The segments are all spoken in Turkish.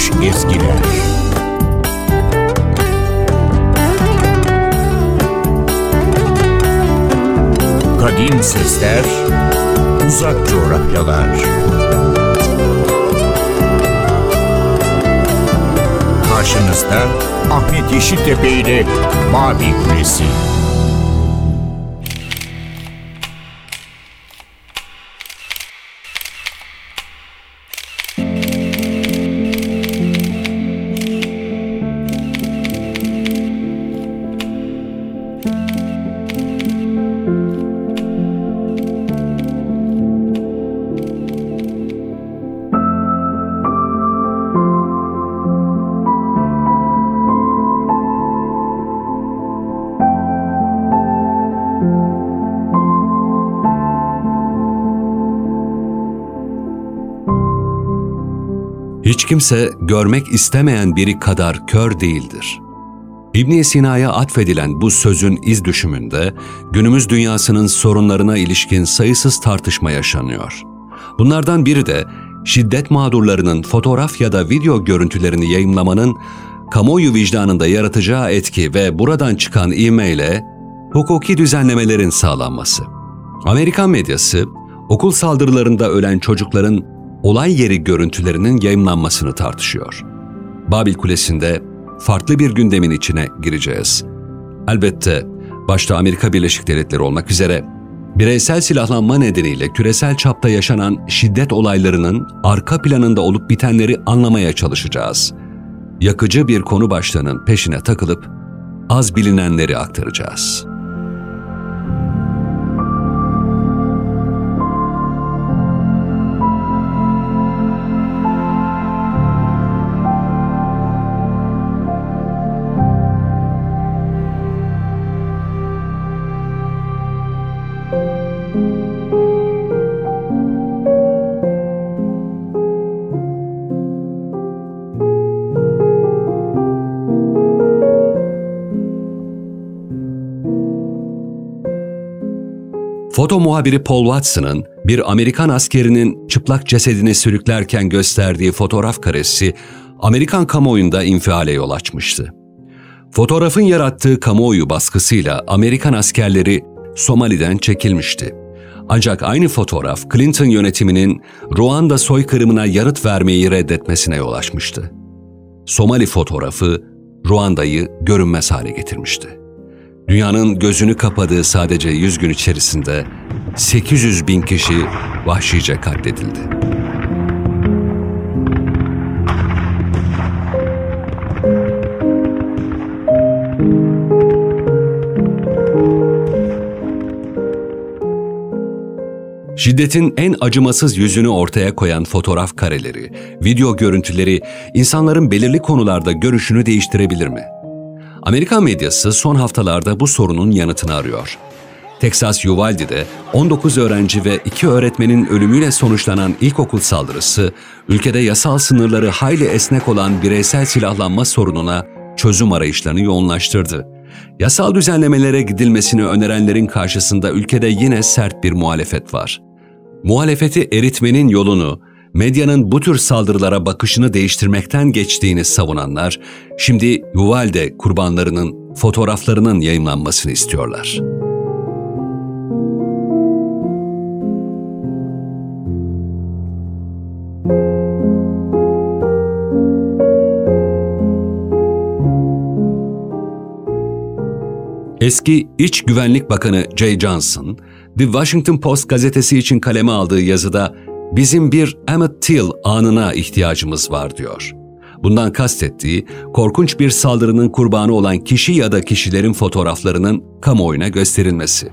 unutulmuş ezgiler. Kadim sesler, uzak coğrafyalar. Karşınızda Ahmet Yeşiltepe ile Mavi Kulesi. Kimse görmek istemeyen biri kadar kör değildir. ibn Sina'ya atfedilen bu sözün iz düşümünde günümüz dünyasının sorunlarına ilişkin sayısız tartışma yaşanıyor. Bunlardan biri de şiddet mağdurlarının fotoğraf ya da video görüntülerini yayımlamanın kamuoyu vicdanında yaratacağı etki ve buradan çıkan ivmeyle hukuki düzenlemelerin sağlanması. Amerikan medyası, okul saldırılarında ölen çocukların olay yeri görüntülerinin yayımlanmasını tartışıyor. Babil Kulesi'nde farklı bir gündemin içine gireceğiz. Elbette başta Amerika Birleşik Devletleri olmak üzere bireysel silahlanma nedeniyle küresel çapta yaşanan şiddet olaylarının arka planında olup bitenleri anlamaya çalışacağız. Yakıcı bir konu başlığının peşine takılıp az bilinenleri aktaracağız.'' Foto muhabiri Paul Watson'ın bir Amerikan askerinin çıplak cesedini sürüklerken gösterdiği fotoğraf karesi Amerikan kamuoyunda infiale yol açmıştı. Fotoğrafın yarattığı kamuoyu baskısıyla Amerikan askerleri Somali'den çekilmişti. Ancak aynı fotoğraf Clinton yönetiminin Ruanda soykırımına yanıt vermeyi reddetmesine yol açmıştı. Somali fotoğrafı Ruanda'yı görünmez hale getirmişti. Dünyanın gözünü kapadığı sadece 100 gün içerisinde 800 bin kişi vahşice katledildi. Şiddetin en acımasız yüzünü ortaya koyan fotoğraf kareleri, video görüntüleri insanların belirli konularda görüşünü değiştirebilir mi? Amerikan medyası son haftalarda bu sorunun yanıtını arıyor. Texas Uvalde'de 19 öğrenci ve 2 öğretmenin ölümüyle sonuçlanan ilkokul saldırısı, ülkede yasal sınırları hayli esnek olan bireysel silahlanma sorununa çözüm arayışlarını yoğunlaştırdı. Yasal düzenlemelere gidilmesini önerenlerin karşısında ülkede yine sert bir muhalefet var. Muhalefeti eritmenin yolunu medyanın bu tür saldırılara bakışını değiştirmekten geçtiğini savunanlar, şimdi Uvalde kurbanlarının fotoğraflarının yayınlanmasını istiyorlar. Eski İç Güvenlik Bakanı Jay Johnson, The Washington Post gazetesi için kaleme aldığı yazıda bizim bir Emmett Till anına ihtiyacımız var diyor. Bundan kastettiği korkunç bir saldırının kurbanı olan kişi ya da kişilerin fotoğraflarının kamuoyuna gösterilmesi.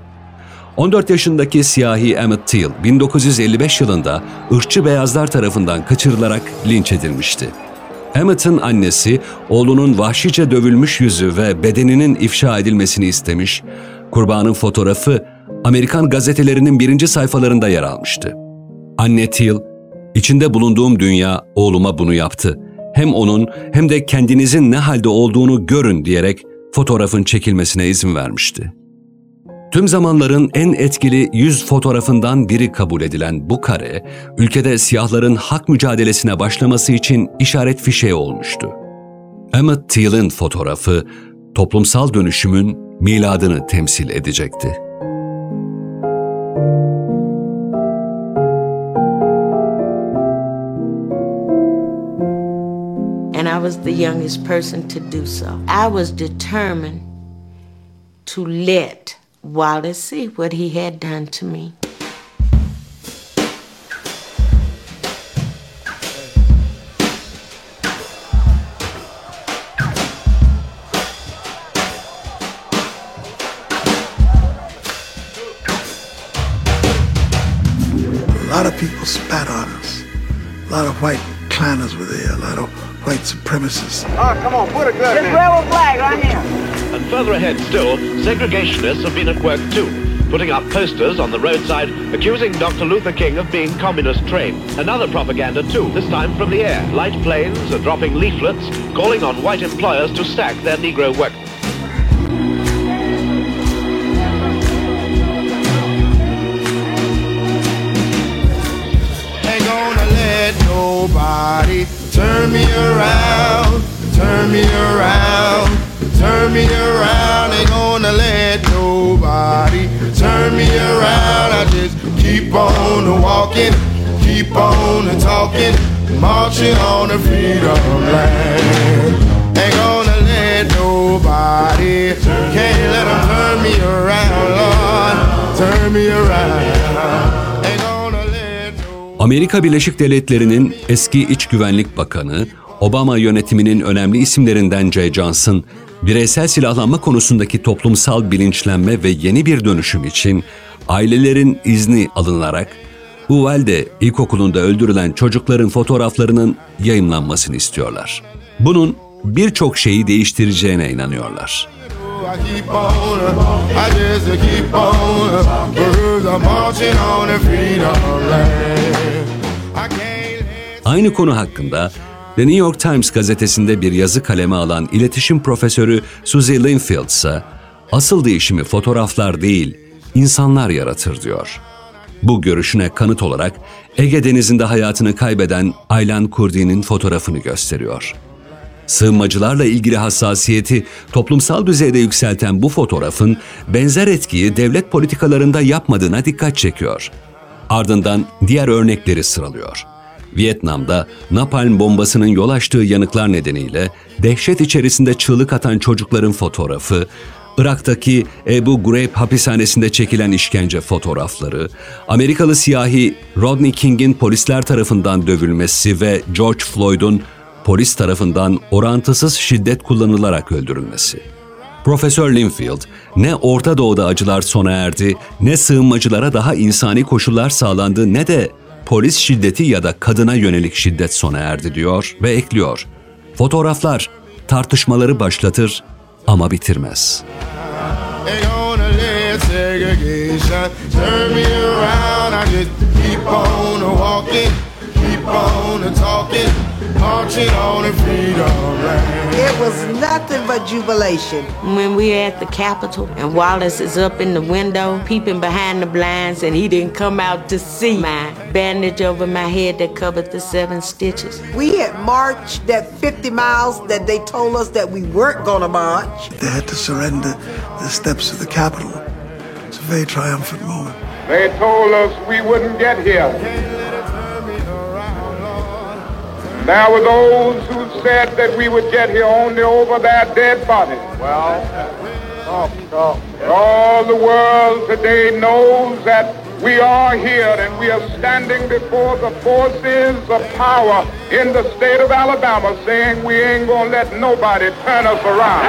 14 yaşındaki siyahi Emmett Till 1955 yılında ırkçı beyazlar tarafından kaçırılarak linç edilmişti. Emmett'ın annesi oğlunun vahşice dövülmüş yüzü ve bedeninin ifşa edilmesini istemiş. Kurbanın fotoğrafı Amerikan gazetelerinin birinci sayfalarında yer almıştı. Anne Teal, içinde bulunduğum dünya oğluma bunu yaptı. Hem onun hem de kendinizin ne halde olduğunu görün diyerek fotoğrafın çekilmesine izin vermişti. Tüm zamanların en etkili yüz fotoğrafından biri kabul edilen bu kare, ülkede siyahların hak mücadelesine başlaması için işaret fişeği olmuştu. Emmett Till'in fotoğrafı, toplumsal dönüşümün miladını temsil edecekti. I was the youngest person to do so. I was determined to let Wallace see what he had done to me. A lot of people spat on us. A lot of white clanners were there, a lot of white supremacists. Oh, come on, put a gun This in. rebel flag right here. And further ahead still, segregationists have been at work too, putting up posters on the roadside accusing Dr. Luther King of being communist trained. Another propaganda too, this time from the air. Light planes are dropping leaflets calling on white employers to sack their Negro workers. Turn me around, turn me around, turn me around. Ain't gonna let nobody turn me around. I just keep on walking, keep on talking, marching on the freedom line. Ain't gonna let nobody, can't let them turn me around, Lord, turn me around. Amerika Birleşik Devletleri'nin eski İç Güvenlik Bakanı, Obama yönetiminin önemli isimlerinden Jay Johnson, bireysel silahlanma konusundaki toplumsal bilinçlenme ve yeni bir dönüşüm için ailelerin izni alınarak Uvalde İlkokulu'nda öldürülen çocukların fotoğraflarının yayınlanmasını istiyorlar. Bunun birçok şeyi değiştireceğine inanıyorlar. Aynı konu hakkında The New York Times gazetesinde bir yazı kaleme alan iletişim profesörü Suzy Linfield ise asıl değişimi fotoğraflar değil, insanlar yaratır diyor. Bu görüşüne kanıt olarak Ege Denizi'nde hayatını kaybeden Aylan Kurdi'nin fotoğrafını gösteriyor. Sığınmacılarla ilgili hassasiyeti toplumsal düzeyde yükselten bu fotoğrafın benzer etkiyi devlet politikalarında yapmadığına dikkat çekiyor. Ardından diğer örnekleri sıralıyor. Vietnam'da napalm bombasının yol açtığı yanıklar nedeniyle dehşet içerisinde çığlık atan çocukların fotoğrafı, Irak'taki Ebu Ghraib hapishanesinde çekilen işkence fotoğrafları, Amerikalı siyahi Rodney King'in polisler tarafından dövülmesi ve George Floyd'un polis tarafından orantısız şiddet kullanılarak öldürülmesi. Profesör Linfield, ne Orta Doğu'da acılar sona erdi, ne sığınmacılara daha insani koşullar sağlandı ne de polis şiddeti ya da kadına yönelik şiddet sona erdi diyor ve ekliyor. Fotoğraflar tartışmaları başlatır ama bitirmez. Turn me around. I just keep on walking, keep on talking, marching on the freedom land. It was nothing but jubilation. When we were at the Capitol and Wallace is up in the window, peeping behind the blinds, and he didn't come out to see my bandage over my head that covered the seven stitches. We had marched that 50 miles that they told us that we weren't gonna march. They had to surrender the steps of the Capitol. It's a very triumphant moment. They told us we wouldn't get here. There were those who said that we would get here only over their dead bodies. Well, all the world today knows that we are here and we are standing before the forces of power in the state of Alabama saying we ain't gonna let nobody turn us around.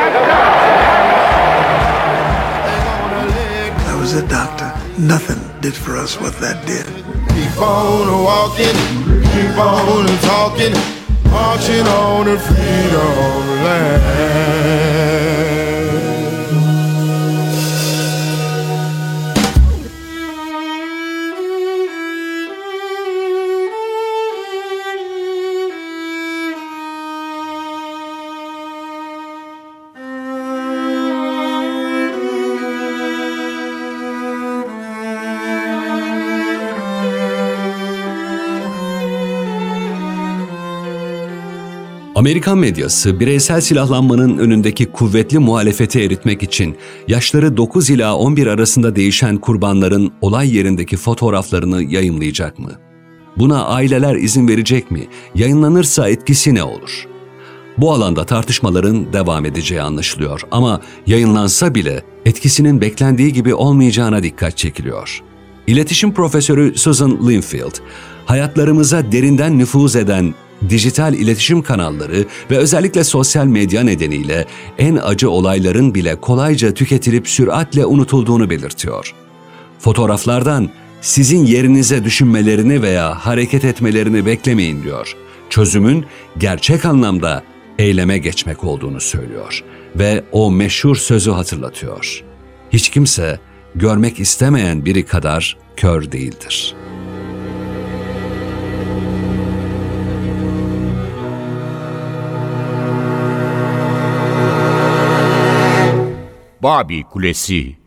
I was a doctor. Nothing did for us what that did. Keep on walking, keep on talking, marching on the freedom land. Amerikan medyası bireysel silahlanmanın önündeki kuvvetli muhalefeti eritmek için yaşları 9 ila 11 arasında değişen kurbanların olay yerindeki fotoğraflarını yayımlayacak mı? Buna aileler izin verecek mi? Yayınlanırsa etkisi ne olur? Bu alanda tartışmaların devam edeceği anlaşılıyor ama yayınlansa bile etkisinin beklendiği gibi olmayacağına dikkat çekiliyor. İletişim profesörü Susan Linfield, hayatlarımıza derinden nüfuz eden dijital iletişim kanalları ve özellikle sosyal medya nedeniyle en acı olayların bile kolayca tüketilip süratle unutulduğunu belirtiyor. Fotoğraflardan sizin yerinize düşünmelerini veya hareket etmelerini beklemeyin diyor. Çözümün gerçek anlamda eyleme geçmek olduğunu söylüyor ve o meşhur sözü hatırlatıyor. Hiç kimse görmek istemeyen biri kadar kör değildir.'' Babi Kulesi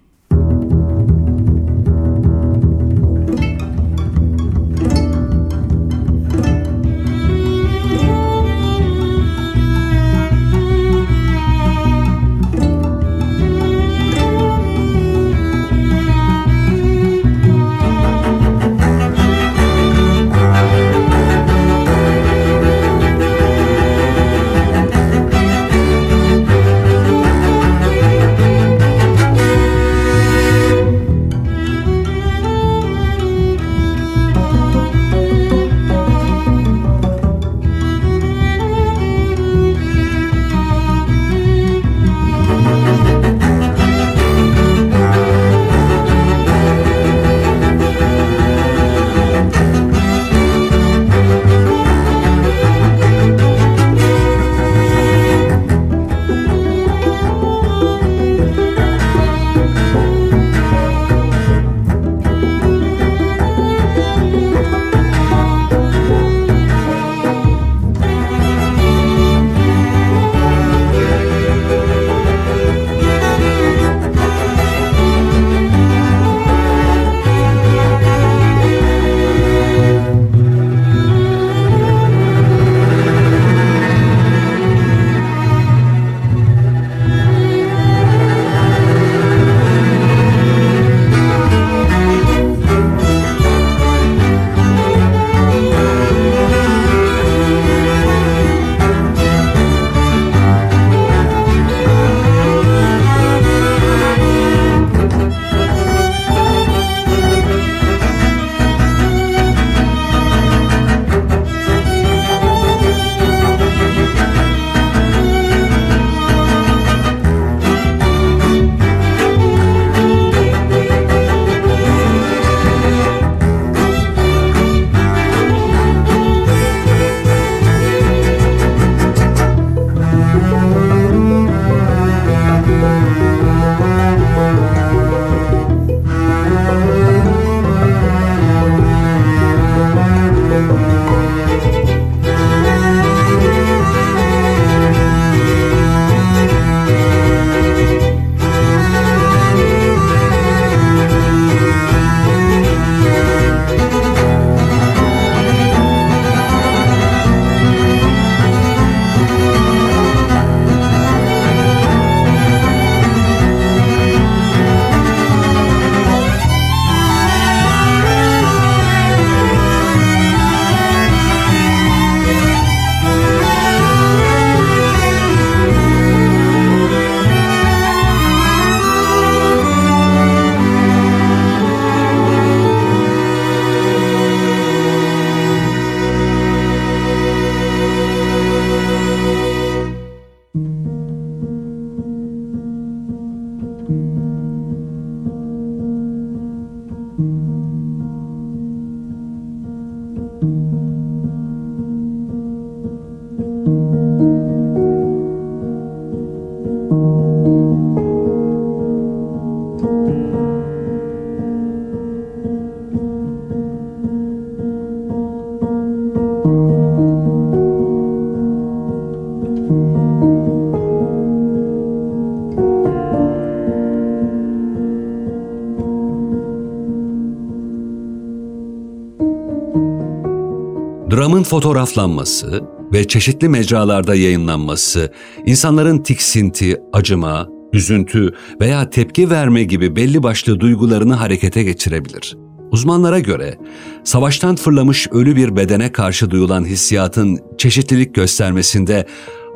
fotoğraflanması ve çeşitli mecralarda yayınlanması insanların tiksinti, acıma, üzüntü veya tepki verme gibi belli başlı duygularını harekete geçirebilir. Uzmanlara göre savaştan fırlamış ölü bir bedene karşı duyulan hissiyatın çeşitlilik göstermesinde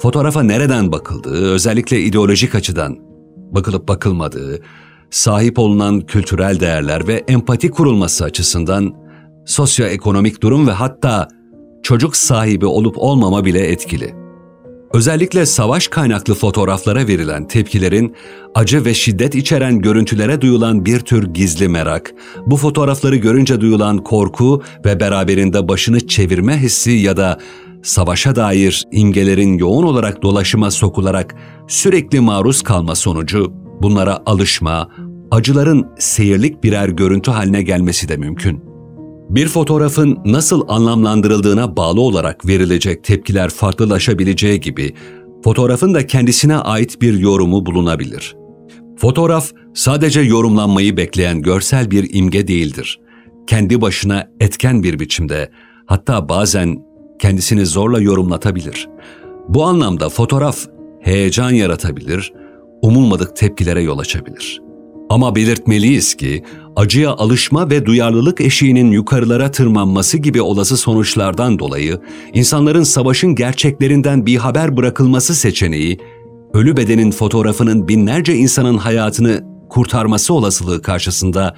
fotoğrafa nereden bakıldığı, özellikle ideolojik açıdan bakılıp bakılmadığı, sahip olunan kültürel değerler ve empati kurulması açısından sosyoekonomik durum ve hatta çocuk sahibi olup olmama bile etkili. Özellikle savaş kaynaklı fotoğraflara verilen tepkilerin acı ve şiddet içeren görüntülere duyulan bir tür gizli merak, bu fotoğrafları görünce duyulan korku ve beraberinde başını çevirme hissi ya da savaşa dair imgelerin yoğun olarak dolaşıma sokularak sürekli maruz kalma sonucu bunlara alışma, acıların seyirlik birer görüntü haline gelmesi de mümkün. Bir fotoğrafın nasıl anlamlandırıldığına bağlı olarak verilecek tepkiler farklılaşabileceği gibi fotoğrafın da kendisine ait bir yorumu bulunabilir. Fotoğraf sadece yorumlanmayı bekleyen görsel bir imge değildir. Kendi başına etken bir biçimde hatta bazen kendisini zorla yorumlatabilir. Bu anlamda fotoğraf heyecan yaratabilir, umulmadık tepkilere yol açabilir. Ama belirtmeliyiz ki acıya alışma ve duyarlılık eşiğinin yukarılara tırmanması gibi olası sonuçlardan dolayı insanların savaşın gerçeklerinden bir haber bırakılması seçeneği, ölü bedenin fotoğrafının binlerce insanın hayatını kurtarması olasılığı karşısında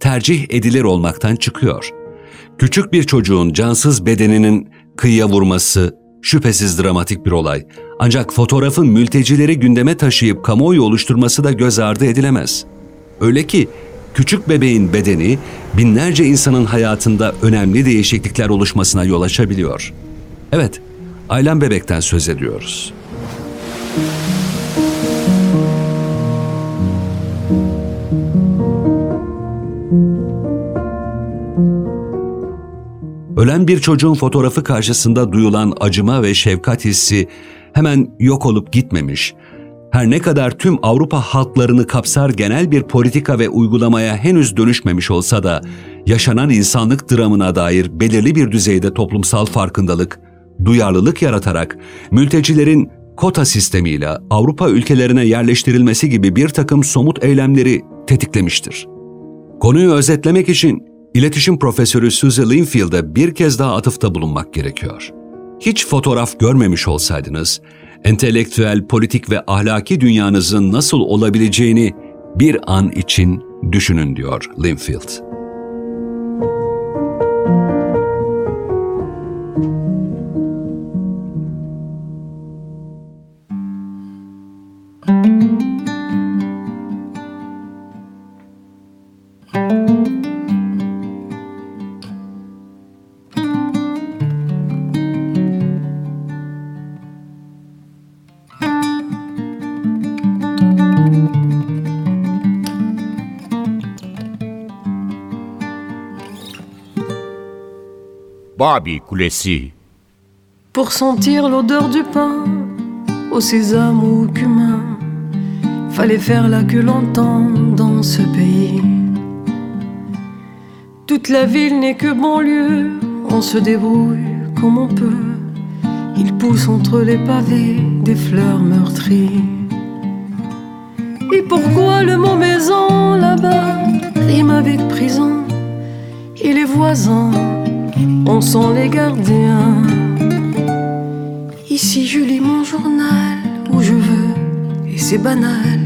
tercih edilir olmaktan çıkıyor. Küçük bir çocuğun cansız bedeninin kıyıya vurması şüphesiz dramatik bir olay. Ancak fotoğrafın mültecileri gündeme taşıyıp kamuoyu oluşturması da göz ardı edilemez. Öyle ki küçük bebeğin bedeni binlerce insanın hayatında önemli değişiklikler oluşmasına yol açabiliyor. Evet, Aylan Bebek'ten söz ediyoruz. Ölen bir çocuğun fotoğrafı karşısında duyulan acıma ve şefkat hissi hemen yok olup gitmemiş. Her ne kadar tüm Avrupa halklarını kapsar genel bir politika ve uygulamaya henüz dönüşmemiş olsa da yaşanan insanlık dramına dair belirli bir düzeyde toplumsal farkındalık, duyarlılık yaratarak mültecilerin kota sistemiyle Avrupa ülkelerine yerleştirilmesi gibi bir takım somut eylemleri tetiklemiştir. Konuyu özetlemek için İletişim Profesörü Suzy Linfield'e bir kez daha atıfta bulunmak gerekiyor. Hiç fotoğraf görmemiş olsaydınız, entelektüel, politik ve ahlaki dünyanızın nasıl olabileceğini bir an için düşünün diyor Linfield. Pour sentir l'odeur du pain au sésame ou au cumin, fallait faire la queue longtemps dans ce pays. Toute la ville n'est que banlieue, on se débrouille comme on peut. Il pousse entre les pavés des fleurs meurtries. Et pourquoi le mot maison là-bas? Rime avec prison et les voisins on sent les gardiens. Ici je lis mon journal où je veux et c'est banal.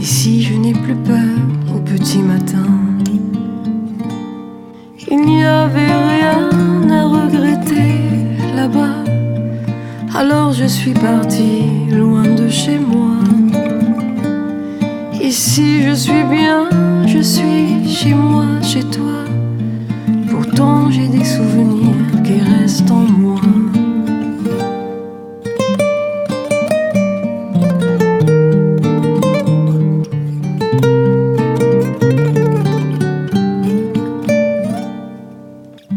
Ici je n'ai plus peur au petit matin. Il n'y avait rien à regretter là-bas. Alors je suis partie loin de chez moi. Ici je suis bien, je suis chez moi, chez toi. J'ai des souvenirs qui restent en moi.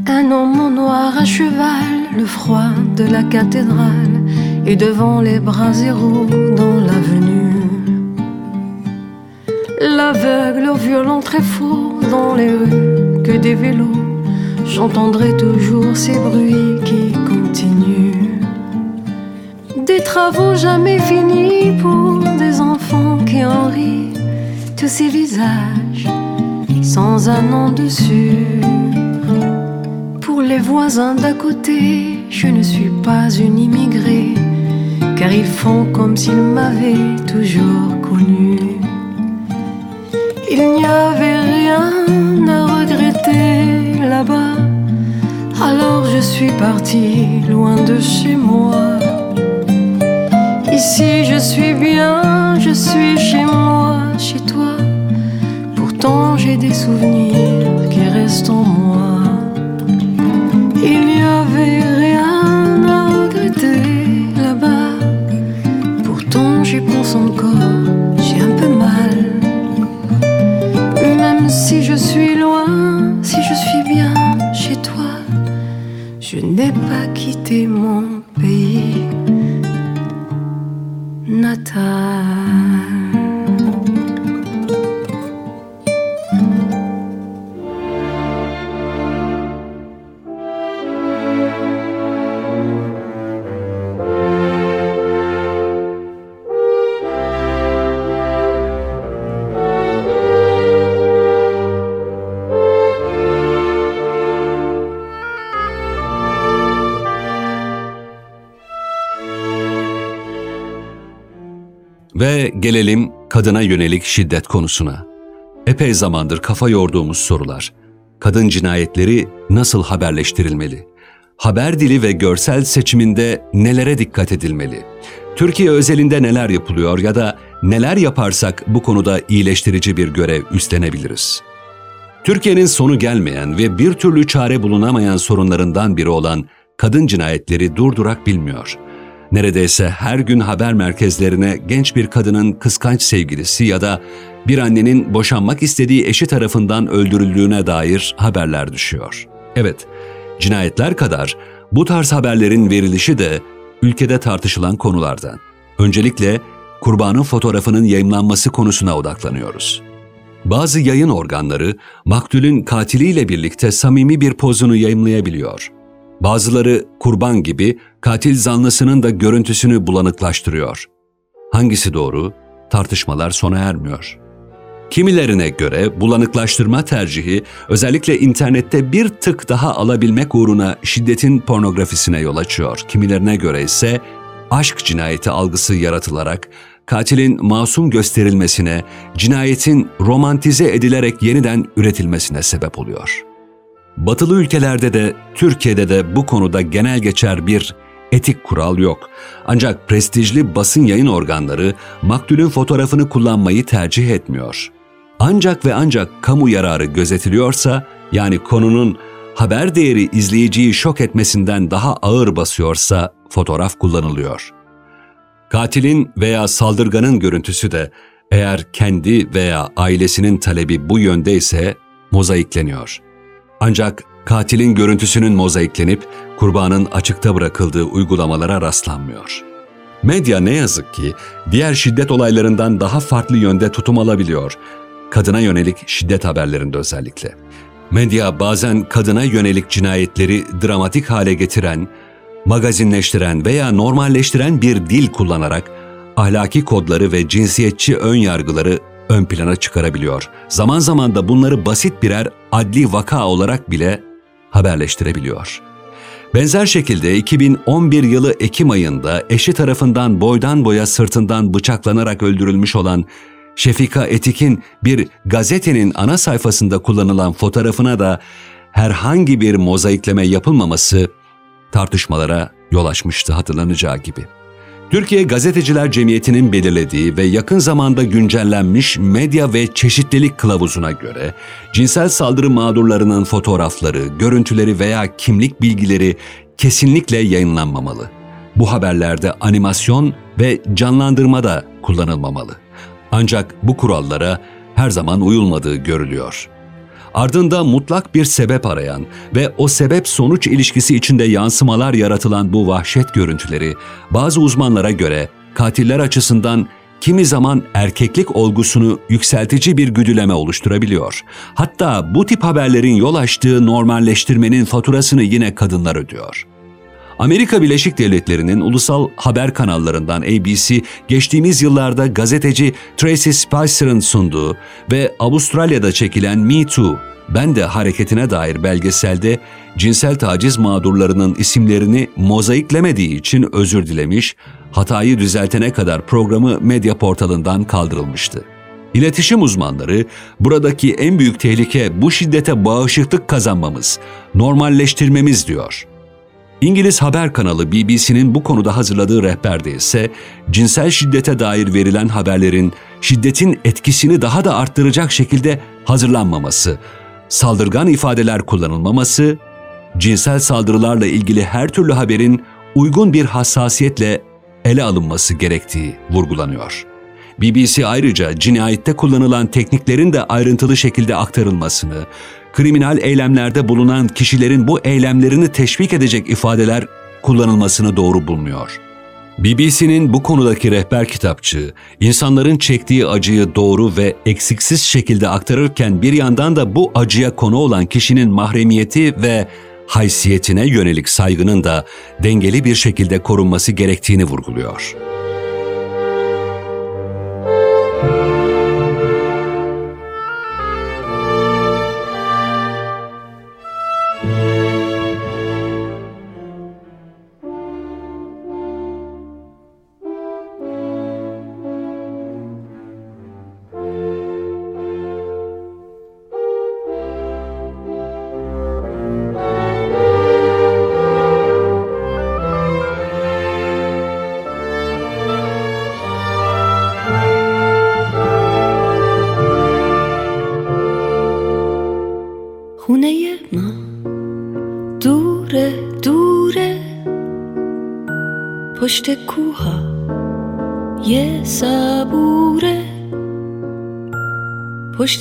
Un homme en noir à cheval, le froid de la cathédrale, et devant les bras zéro dans l'avenue. L'aveugle au violon très dans les rues, que des vélos j'entendrai toujours ces bruits qui continuent. Des travaux jamais finis pour des enfants qui en rient, tous ces visages sans un nom dessus. Pour les voisins d'à côté, je ne suis pas une immigrée, car ils font comme s'ils m'avaient toujours connue. Il n'y avait rien à regretter là-bas. Alors je suis partie loin de chez moi. Ici je suis bien, je suis chez moi, chez toi. Pourtant j'ai des souvenirs qui restent en moi. Il n'y avait rien à regretter là-bas. Pourtant j'y pense encore, n'ai pas quitté mon pays natal. Ve gelelim kadına yönelik şiddet konusuna. Epey zamandır kafa yorduğumuz sorular. Kadın cinayetleri nasıl haberleştirilmeli? Haber dili ve görsel seçiminde nelere dikkat edilmeli? Türkiye özelinde neler yapılıyor ya da neler yaparsak bu konuda iyileştirici bir görev üstlenebiliriz? Türkiye'nin sonu gelmeyen ve bir türlü çare bulunamayan sorunlarından biri olan kadın cinayetleri durdurak bilmiyor. Neredeyse her gün haber merkezlerine genç bir kadının kıskanç sevgilisi ya da bir annenin boşanmak istediği eşi tarafından öldürüldüğüne dair haberler düşüyor. Evet, cinayetler kadar bu tarz haberlerin verilişi de ülkede tartışılan konulardan. Öncelikle kurbanın fotoğrafının yayımlanması konusuna odaklanıyoruz. Bazı yayın organları maktulün katiliyle birlikte samimi bir pozunu yayımlayabiliyor. Bazıları kurban gibi katil zanlısının da görüntüsünü bulanıklaştırıyor. Hangisi doğru? Tartışmalar sona ermiyor. Kimilerine göre bulanıklaştırma tercihi özellikle internette bir tık daha alabilmek uğruna şiddetin pornografisine yol açıyor. Kimilerine göre ise aşk cinayeti algısı yaratılarak katilin masum gösterilmesine, cinayetin romantize edilerek yeniden üretilmesine sebep oluyor. Batılı ülkelerde de Türkiye'de de bu konuda genel geçer bir etik kural yok. Ancak prestijli basın yayın organları maktulün fotoğrafını kullanmayı tercih etmiyor. Ancak ve ancak kamu yararı gözetiliyorsa, yani konunun haber değeri izleyiciyi şok etmesinden daha ağır basıyorsa fotoğraf kullanılıyor. Katilin veya saldırganın görüntüsü de eğer kendi veya ailesinin talebi bu yönde ise mozaikleniyor. Ancak katilin görüntüsünün mozaiklenip kurbanın açıkta bırakıldığı uygulamalara rastlanmıyor. Medya ne yazık ki diğer şiddet olaylarından daha farklı yönde tutum alabiliyor. Kadına yönelik şiddet haberlerinde özellikle. Medya bazen kadına yönelik cinayetleri dramatik hale getiren, magazinleştiren veya normalleştiren bir dil kullanarak ahlaki kodları ve cinsiyetçi ön yargıları ön plana çıkarabiliyor. Zaman zaman da bunları basit birer adli vaka olarak bile haberleştirebiliyor. Benzer şekilde 2011 yılı Ekim ayında eşi tarafından boydan boya sırtından bıçaklanarak öldürülmüş olan Şefika Etik'in bir gazetenin ana sayfasında kullanılan fotoğrafına da herhangi bir mozaikleme yapılmaması tartışmalara yol açmıştı hatırlanacağı gibi. Türkiye Gazeteciler Cemiyeti'nin belirlediği ve yakın zamanda güncellenmiş medya ve çeşitlilik kılavuzuna göre cinsel saldırı mağdurlarının fotoğrafları, görüntüleri veya kimlik bilgileri kesinlikle yayınlanmamalı. Bu haberlerde animasyon ve canlandırma da kullanılmamalı. Ancak bu kurallara her zaman uyulmadığı görülüyor. Ardında mutlak bir sebep arayan ve o sebep sonuç ilişkisi içinde yansımalar yaratılan bu vahşet görüntüleri bazı uzmanlara göre katiller açısından kimi zaman erkeklik olgusunu yükseltici bir güdüleme oluşturabiliyor. Hatta bu tip haberlerin yol açtığı normalleştirmenin faturasını yine kadınlar ödüyor. Amerika Birleşik Devletleri'nin ulusal haber kanallarından ABC, geçtiğimiz yıllarda gazeteci Tracy Spicer'ın sunduğu ve Avustralya'da çekilen Me Too, Ben de hareketine dair belgeselde cinsel taciz mağdurlarının isimlerini mozaiklemediği için özür dilemiş, hatayı düzeltene kadar programı medya portalından kaldırılmıştı. İletişim uzmanları buradaki en büyük tehlike bu şiddete bağışıklık kazanmamız, normalleştirmemiz diyor. İngiliz haber kanalı BBC'nin bu konuda hazırladığı rehberde ise cinsel şiddete dair verilen haberlerin şiddetin etkisini daha da arttıracak şekilde hazırlanmaması, saldırgan ifadeler kullanılmaması, cinsel saldırılarla ilgili her türlü haberin uygun bir hassasiyetle ele alınması gerektiği vurgulanıyor. BBC ayrıca cinayette kullanılan tekniklerin de ayrıntılı şekilde aktarılmasını, kriminal eylemlerde bulunan kişilerin bu eylemlerini teşvik edecek ifadeler kullanılmasını doğru bulmuyor. BBC'nin bu konudaki rehber kitapçığı, insanların çektiği acıyı doğru ve eksiksiz şekilde aktarırken bir yandan da bu acıya konu olan kişinin mahremiyeti ve haysiyetine yönelik saygının da dengeli bir şekilde korunması gerektiğini vurguluyor.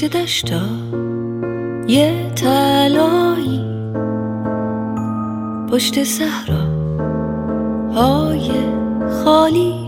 دشتا. یه تلایی پشت صحرا های خالی.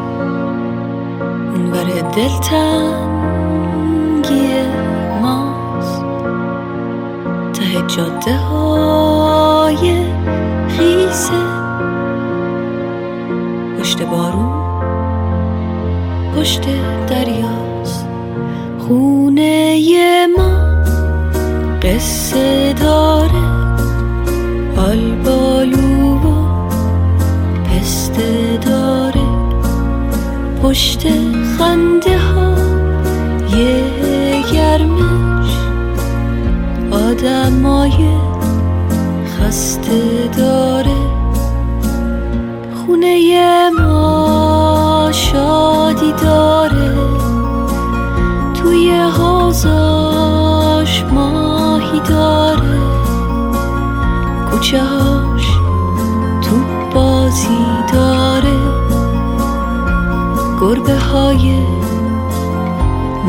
اونور دلتنگی ماست. ته جاده های خیسه پشت بارون پشت دریاست. خونه ما قصه داره. پشت خنده ها یه گرمش. آدمای خسته داره. خونه ما شادی داره. توی حوزاش ماهی داره. کوچهاش تو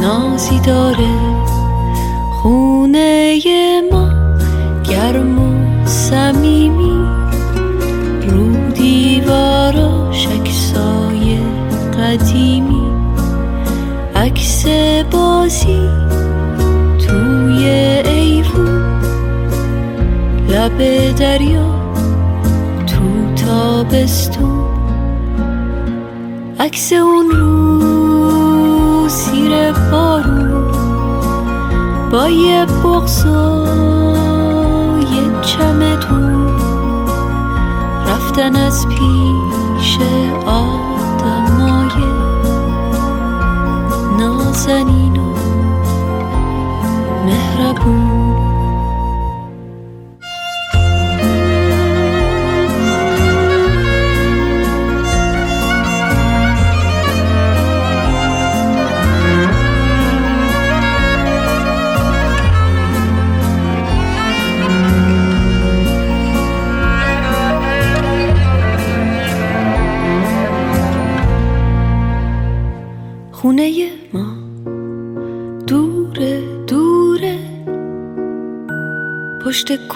نازی داره. خونه ما گرم و سمیمی رو دیواراش اکسای قدیمی. عکس بازی توی ایوون لب دریا تو تابستون. عکس اون با یه بغز و یه چمدون رفتن از پیش آدمای نازنین و مهربون.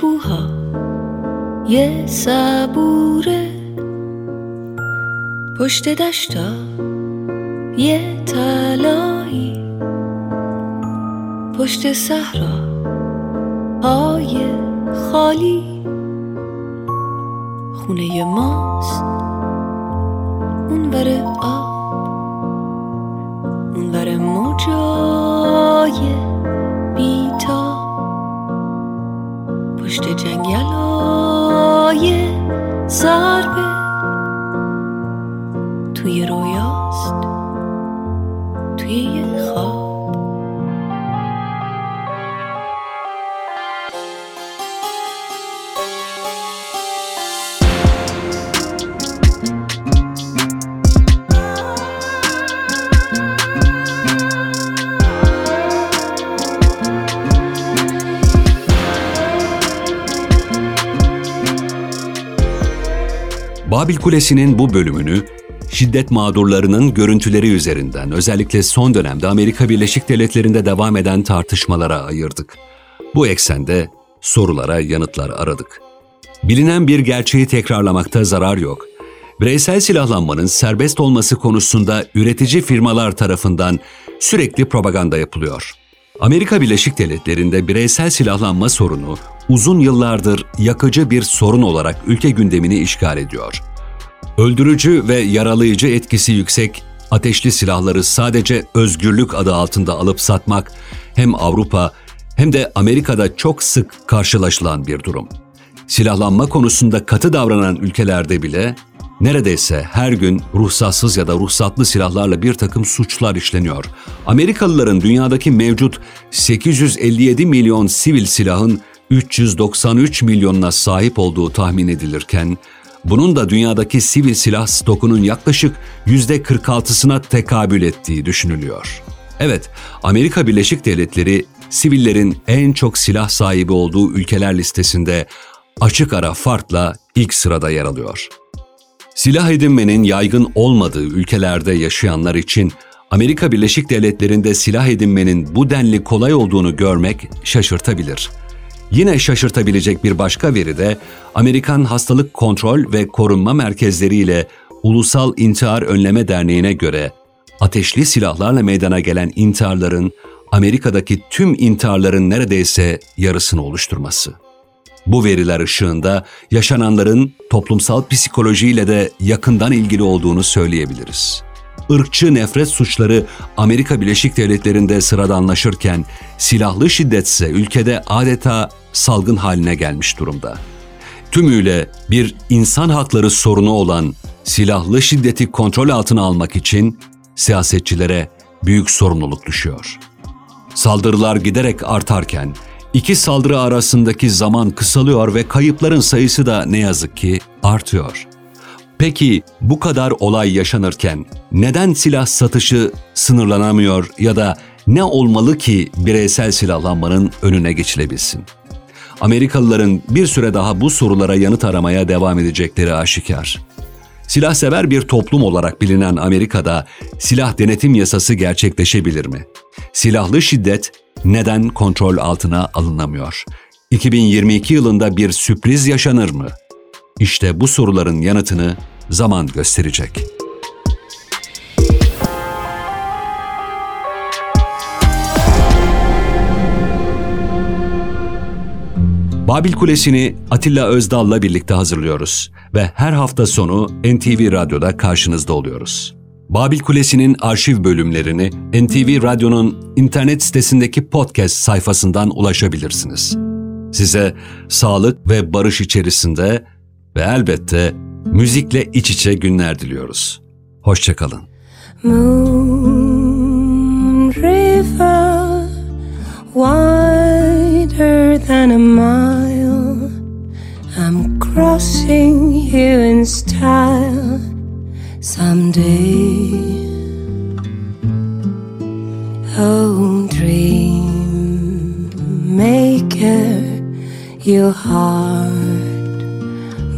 کوها یه صبوره پشت دشتا یه تلایی پشت صحرا های خالی جنگل های سربه توی روی Kulesi'nin bu bölümünü şiddet mağdurlarının görüntüleri üzerinden özellikle son dönemde Amerika Birleşik Devletleri'nde devam eden tartışmalara ayırdık. Bu eksende sorulara yanıtlar aradık. Bilinen bir gerçeği tekrarlamakta zarar yok. Bireysel silahlanmanın serbest olması konusunda üretici firmalar tarafından sürekli propaganda yapılıyor. Amerika Birleşik Devletleri'nde bireysel silahlanma sorunu uzun yıllardır yakıcı bir sorun olarak ülke gündemini işgal ediyor. Öldürücü ve yaralayıcı etkisi yüksek ateşli silahları sadece özgürlük adı altında alıp satmak hem Avrupa hem de Amerika'da çok sık karşılaşılan bir durum. Silahlanma konusunda katı davranan ülkelerde bile neredeyse her gün ruhsatsız ya da ruhsatlı silahlarla bir takım suçlar işleniyor. Amerikalıların dünyadaki mevcut 857 milyon sivil silahın 393 milyonuna sahip olduğu tahmin edilirken, bunun da dünyadaki sivil silah stokunun yaklaşık %46'sına tekabül ettiği düşünülüyor. Evet, Amerika Birleşik Devletleri sivillerin en çok silah sahibi olduğu ülkeler listesinde açık ara farkla ilk sırada yer alıyor. Silah edinmenin yaygın olmadığı ülkelerde yaşayanlar için Amerika Birleşik Devletleri'nde silah edinmenin bu denli kolay olduğunu görmek şaşırtabilir. Yine şaşırtabilecek bir başka veri de Amerikan Hastalık Kontrol ve Korunma Merkezleri ile Ulusal İntihar Önleme Derneği'ne göre ateşli silahlarla meydana gelen intiharların Amerika'daki tüm intiharların neredeyse yarısını oluşturması. Bu veriler ışığında yaşananların toplumsal psikolojiyle de yakından ilgili olduğunu söyleyebiliriz. Irkçı nefret suçları Amerika Birleşik Devletleri'nde sıradanlaşırken silahlı şiddetse ülkede adeta salgın haline gelmiş durumda. Tümüyle bir insan hakları sorunu olan silahlı şiddeti kontrol altına almak için siyasetçilere büyük sorumluluk düşüyor. Saldırılar giderek artarken İki saldırı arasındaki zaman kısalıyor ve kayıpların sayısı da ne yazık ki artıyor. Peki bu kadar olay yaşanırken neden silah satışı sınırlanamıyor ya da ne olmalı ki bireysel silahlanmanın önüne geçilebilsin? Amerikalıların bir süre daha bu sorulara yanıt aramaya devam edecekleri aşikar. Silahsever bir toplum olarak bilinen Amerika'da silah denetim yasası gerçekleşebilir mi? Silahlı şiddet neden kontrol altına alınamıyor? 2022 yılında bir sürpriz yaşanır mı? İşte bu soruların yanıtını zaman gösterecek. Babil Kulesi'ni Atilla Özdal'la birlikte hazırlıyoruz ve her hafta sonu NTV Radyo'da karşınızda oluyoruz. Babil Kulesi'nin arşiv bölümlerini NTV Radyo'nun internet sitesindeki podcast sayfasından ulaşabilirsiniz. Size sağlık ve barış içerisinde ve elbette müzikle iç içe günler diliyoruz. Hoşçakalın. Moon River, wider than a mile. I'm crossing you in style someday. Oh, dream maker, you heart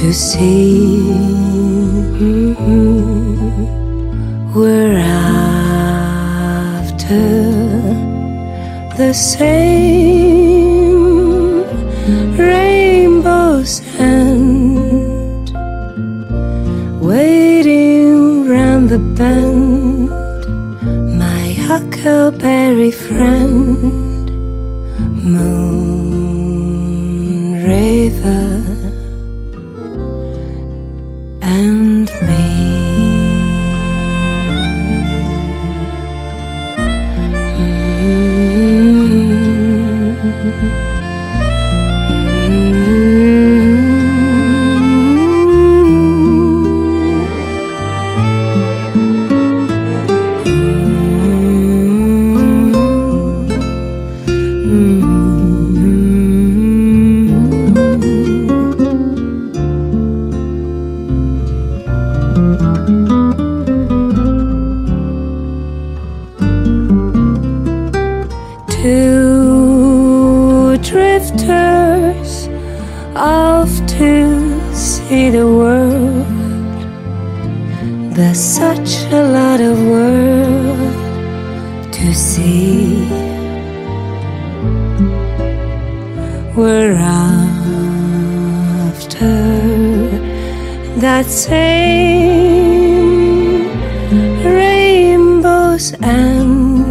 to see. We're after the same rainbow's end, waiting round the bend. My huckleberry friend, Moon River, to see. We're after that same rainbow's end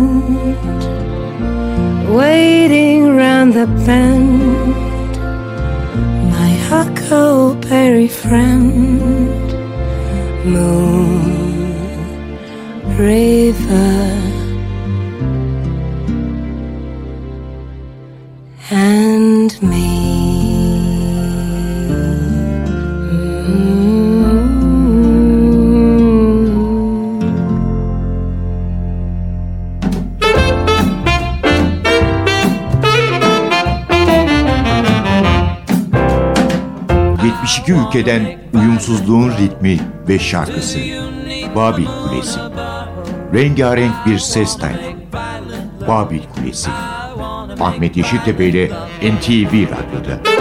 waiting round the bend. My huckleberry friend, Moon River, 72 ülkeden uyumsuzluğun ritmi ve şarkısı. Babil Kulesi. Rengarenk bir ses tayfı. Babil Kulesi. Ahmet Yeşiltepe ile NTV Radyo'da.